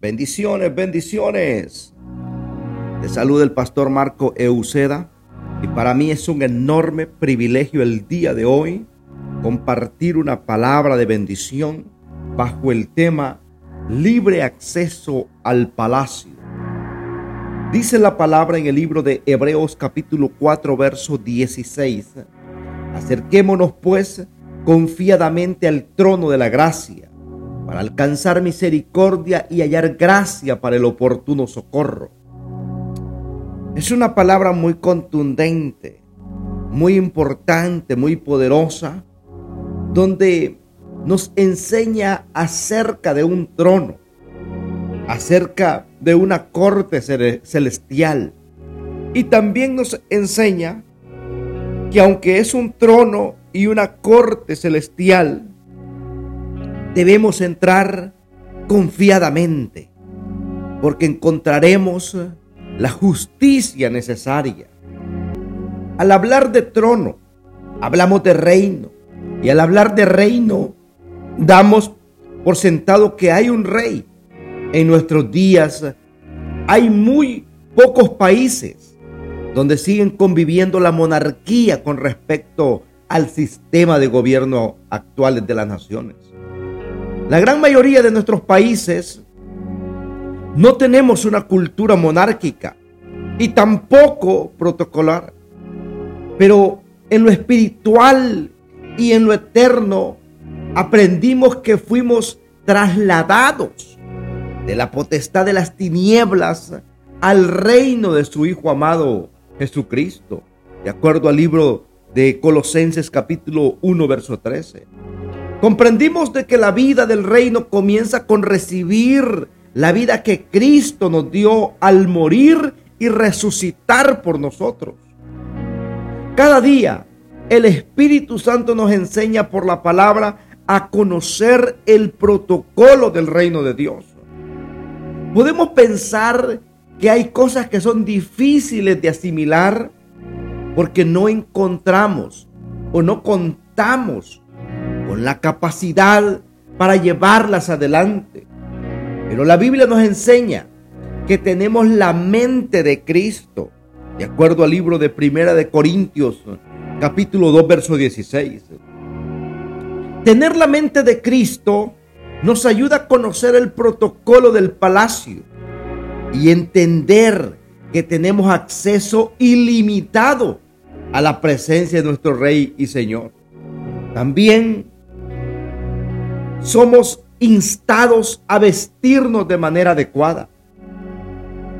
Bendiciones, bendiciones. De salud el pastor Marco Euceda y para mí es un enorme privilegio el día de hoy compartir una palabra de bendición bajo el tema libre acceso al palacio. Dice la palabra en el libro de Hebreos capítulo 4 verso 16. Acerquémonos pues confiadamente al trono de la gracia para alcanzar misericordia y hallar gracia para el oportuno socorro. Es una palabra muy contundente, muy importante, muy poderosa, donde nos enseña acerca de un trono, acerca de una corte celestial. Y también nos enseña que aunque es un trono y una corte celestial, debemos entrar confiadamente, porque encontraremos la justicia necesaria. Al hablar de trono, hablamos de reino, y al hablar de reino, damos por sentado que hay un rey. En nuestros días hay muy pocos países donde siguen conviviendo la monarquía con respecto al sistema de gobierno actual de las naciones. La gran mayoría de nuestros países no tenemos una cultura monárquica y tampoco protocolar. Pero en lo espiritual y en lo eterno aprendimos que fuimos trasladados de la potestad de las tinieblas al reino de su Hijo amado Jesucristo, de acuerdo al libro de Colosenses capítulo 1, verso 13. Comprendimos de que la vida del reino comienza con recibir la vida que Cristo nos dio al morir y resucitar por nosotros. Cada día el Espíritu Santo nos enseña por la palabra a conocer el protocolo del reino de Dios. Podemos pensar que hay cosas que son difíciles de asimilar porque no encontramos o no contamos con la capacidad para llevarlas adelante. Pero la Biblia nos enseña que tenemos la mente de Cristo, de acuerdo al libro de Primera de Corintios, capítulo 2, verso 16. Tener la mente de Cristo nos ayuda a conocer el protocolo del palacio y entender que tenemos acceso ilimitado a la presencia de nuestro Rey y Señor. También somos instados a vestirnos de manera adecuada.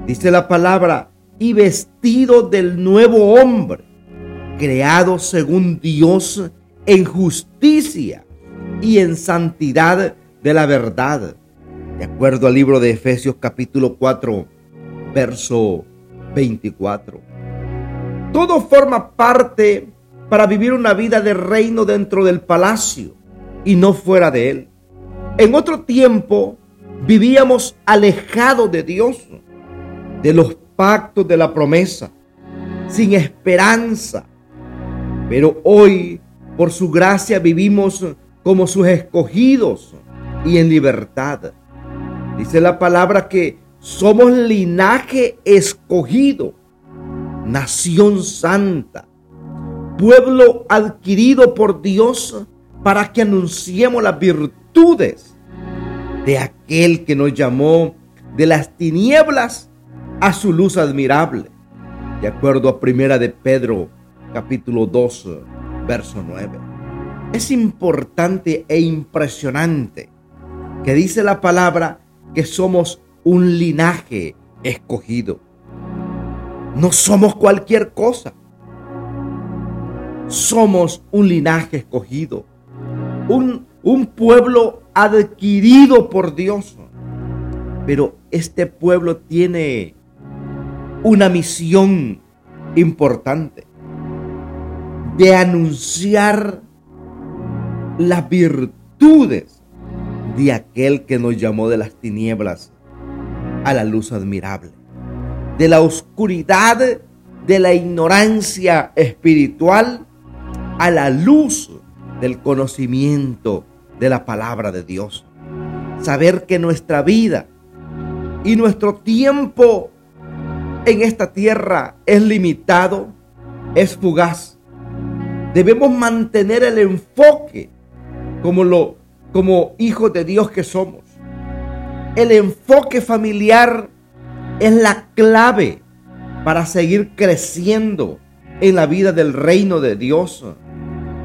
Dice la palabra, y vestido del nuevo hombre, creado según Dios en justicia y en santidad de la verdad. De acuerdo al libro de Efesios capítulo 4, verso 24. Todo forma parte para vivir una vida de reino dentro del palacio y no fuera de él. En otro tiempo vivíamos alejados de Dios, de los pactos de la promesa, sin esperanza. Pero hoy, por su gracia, vivimos como sus escogidos y en libertad. Dice la palabra que somos linaje escogido, nación santa, pueblo adquirido por Dios para que anunciemos las virtudes de aquel que nos llamó de las tinieblas a su luz admirable, de acuerdo a Primera de Pedro capítulo 2, verso 9. Es importante e impresionante que dice la palabra que somos un linaje escogido. No somos cualquier cosa. Somos un linaje escogido un, pueblo adquirido por Dios. Pero este pueblo tiene una misión importante de anunciar las virtudes de aquel que nos llamó de las tinieblas a la luz admirable, de la oscuridad, de la ignorancia espiritual a la luz del conocimiento de la palabra de Dios. Saber que nuestra vida y nuestro tiempo en esta tierra es limitado, es fugaz. Debemos mantener el enfoque como lo como hijos de Dios que somos. El enfoque familiar es la clave para seguir creciendo en la vida del reino de Dios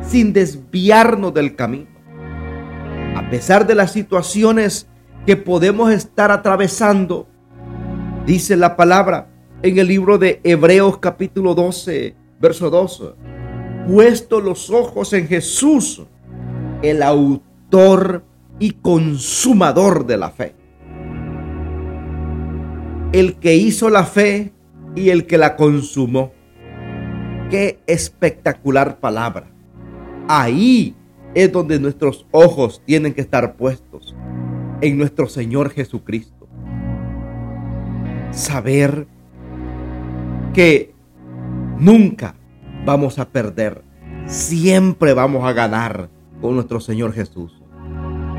sin desviarnos del camino. A pesar de las situaciones que podemos estar atravesando, dice la palabra en el libro de Hebreos capítulo 12, verso 12, puesto los ojos en Jesús, el autor y consumador de la fe. El que hizo la fe y el que la consumó. Qué espectacular palabra. Ahí es donde nuestros ojos tienen que estar puestos en nuestro Señor Jesucristo. Saber que nunca vamos a perder, siempre vamos a ganar con nuestro Señor Jesús.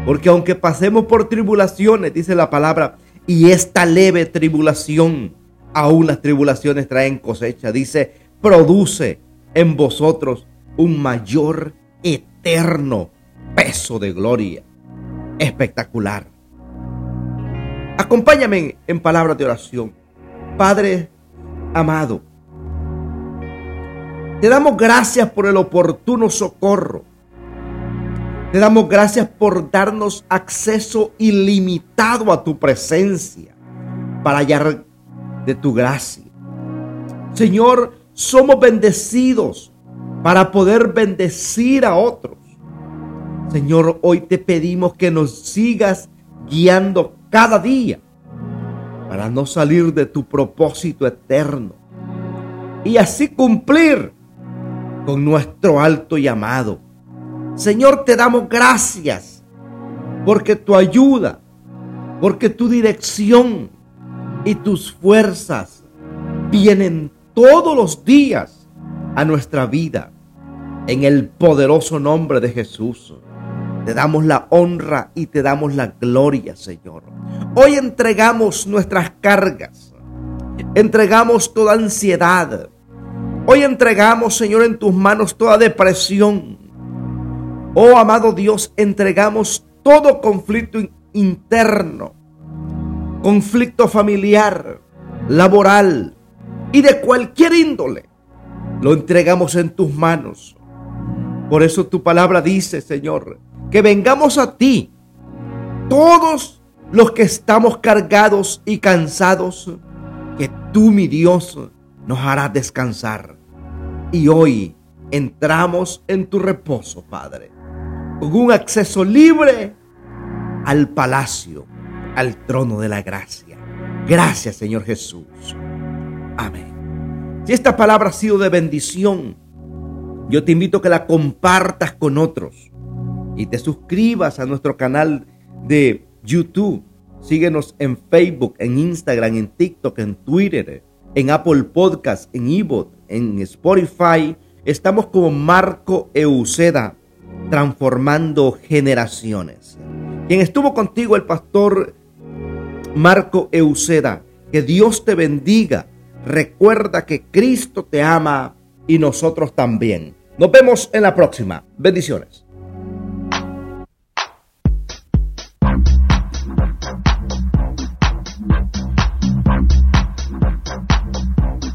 Porque aunque pasemos por tribulaciones, dice la palabra, y esta leve tribulación, aún las tribulaciones traen cosecha, dice, produce en vosotros un mayor eterno peso de gloria. Espectacular. Acompáñame en palabras de oración. Padre amado, te damos gracias por el oportuno socorro. Te damos gracias por darnos acceso ilimitado a tu presencia para hallar de tu gracia. Señor, somos bendecidos para poder bendecir a otros. Señor, hoy te pedimos que nos sigas guiando cada día para no salir de tu propósito eterno y así cumplir con nuestro alto llamado. Señor, te damos gracias porque tu ayuda, porque tu dirección y tus fuerzas vienen todos los días a nuestra vida. En el poderoso nombre de Jesús. Te damos la honra y te damos la gloria, Señor. Hoy entregamos nuestras cargas. Entregamos toda ansiedad. Hoy entregamos, Señor, en tus manos toda depresión. Oh, amado Dios, entregamos todo conflicto interno, conflicto familiar, laboral, y de cualquier índole, lo entregamos en tus manos. Por eso tu palabra dice, Señor, que vengamos a ti, todos los que estamos cargados y cansados, que tú, mi Dios, nos harás descansar. Y hoy entramos en tu reposo, Padre, con un acceso libre al palacio, al trono de la gracia. Gracias, Señor Jesús. Amén. Si esta palabra ha sido de bendición, yo te invito a que la compartas con otros y te suscribas a nuestro canal de YouTube. Síguenos en Facebook, en Instagram, en TikTok, en Twitter, en Apple Podcast, en Evo, en Spotify. Estamos como Marco Euceda, transformando generaciones. Quien estuvo contigo, el pastor Marco Euceda. Que Dios te bendiga Recuerda que Cristo te ama y nosotros también. Nos vemos en la próxima. Bendiciones.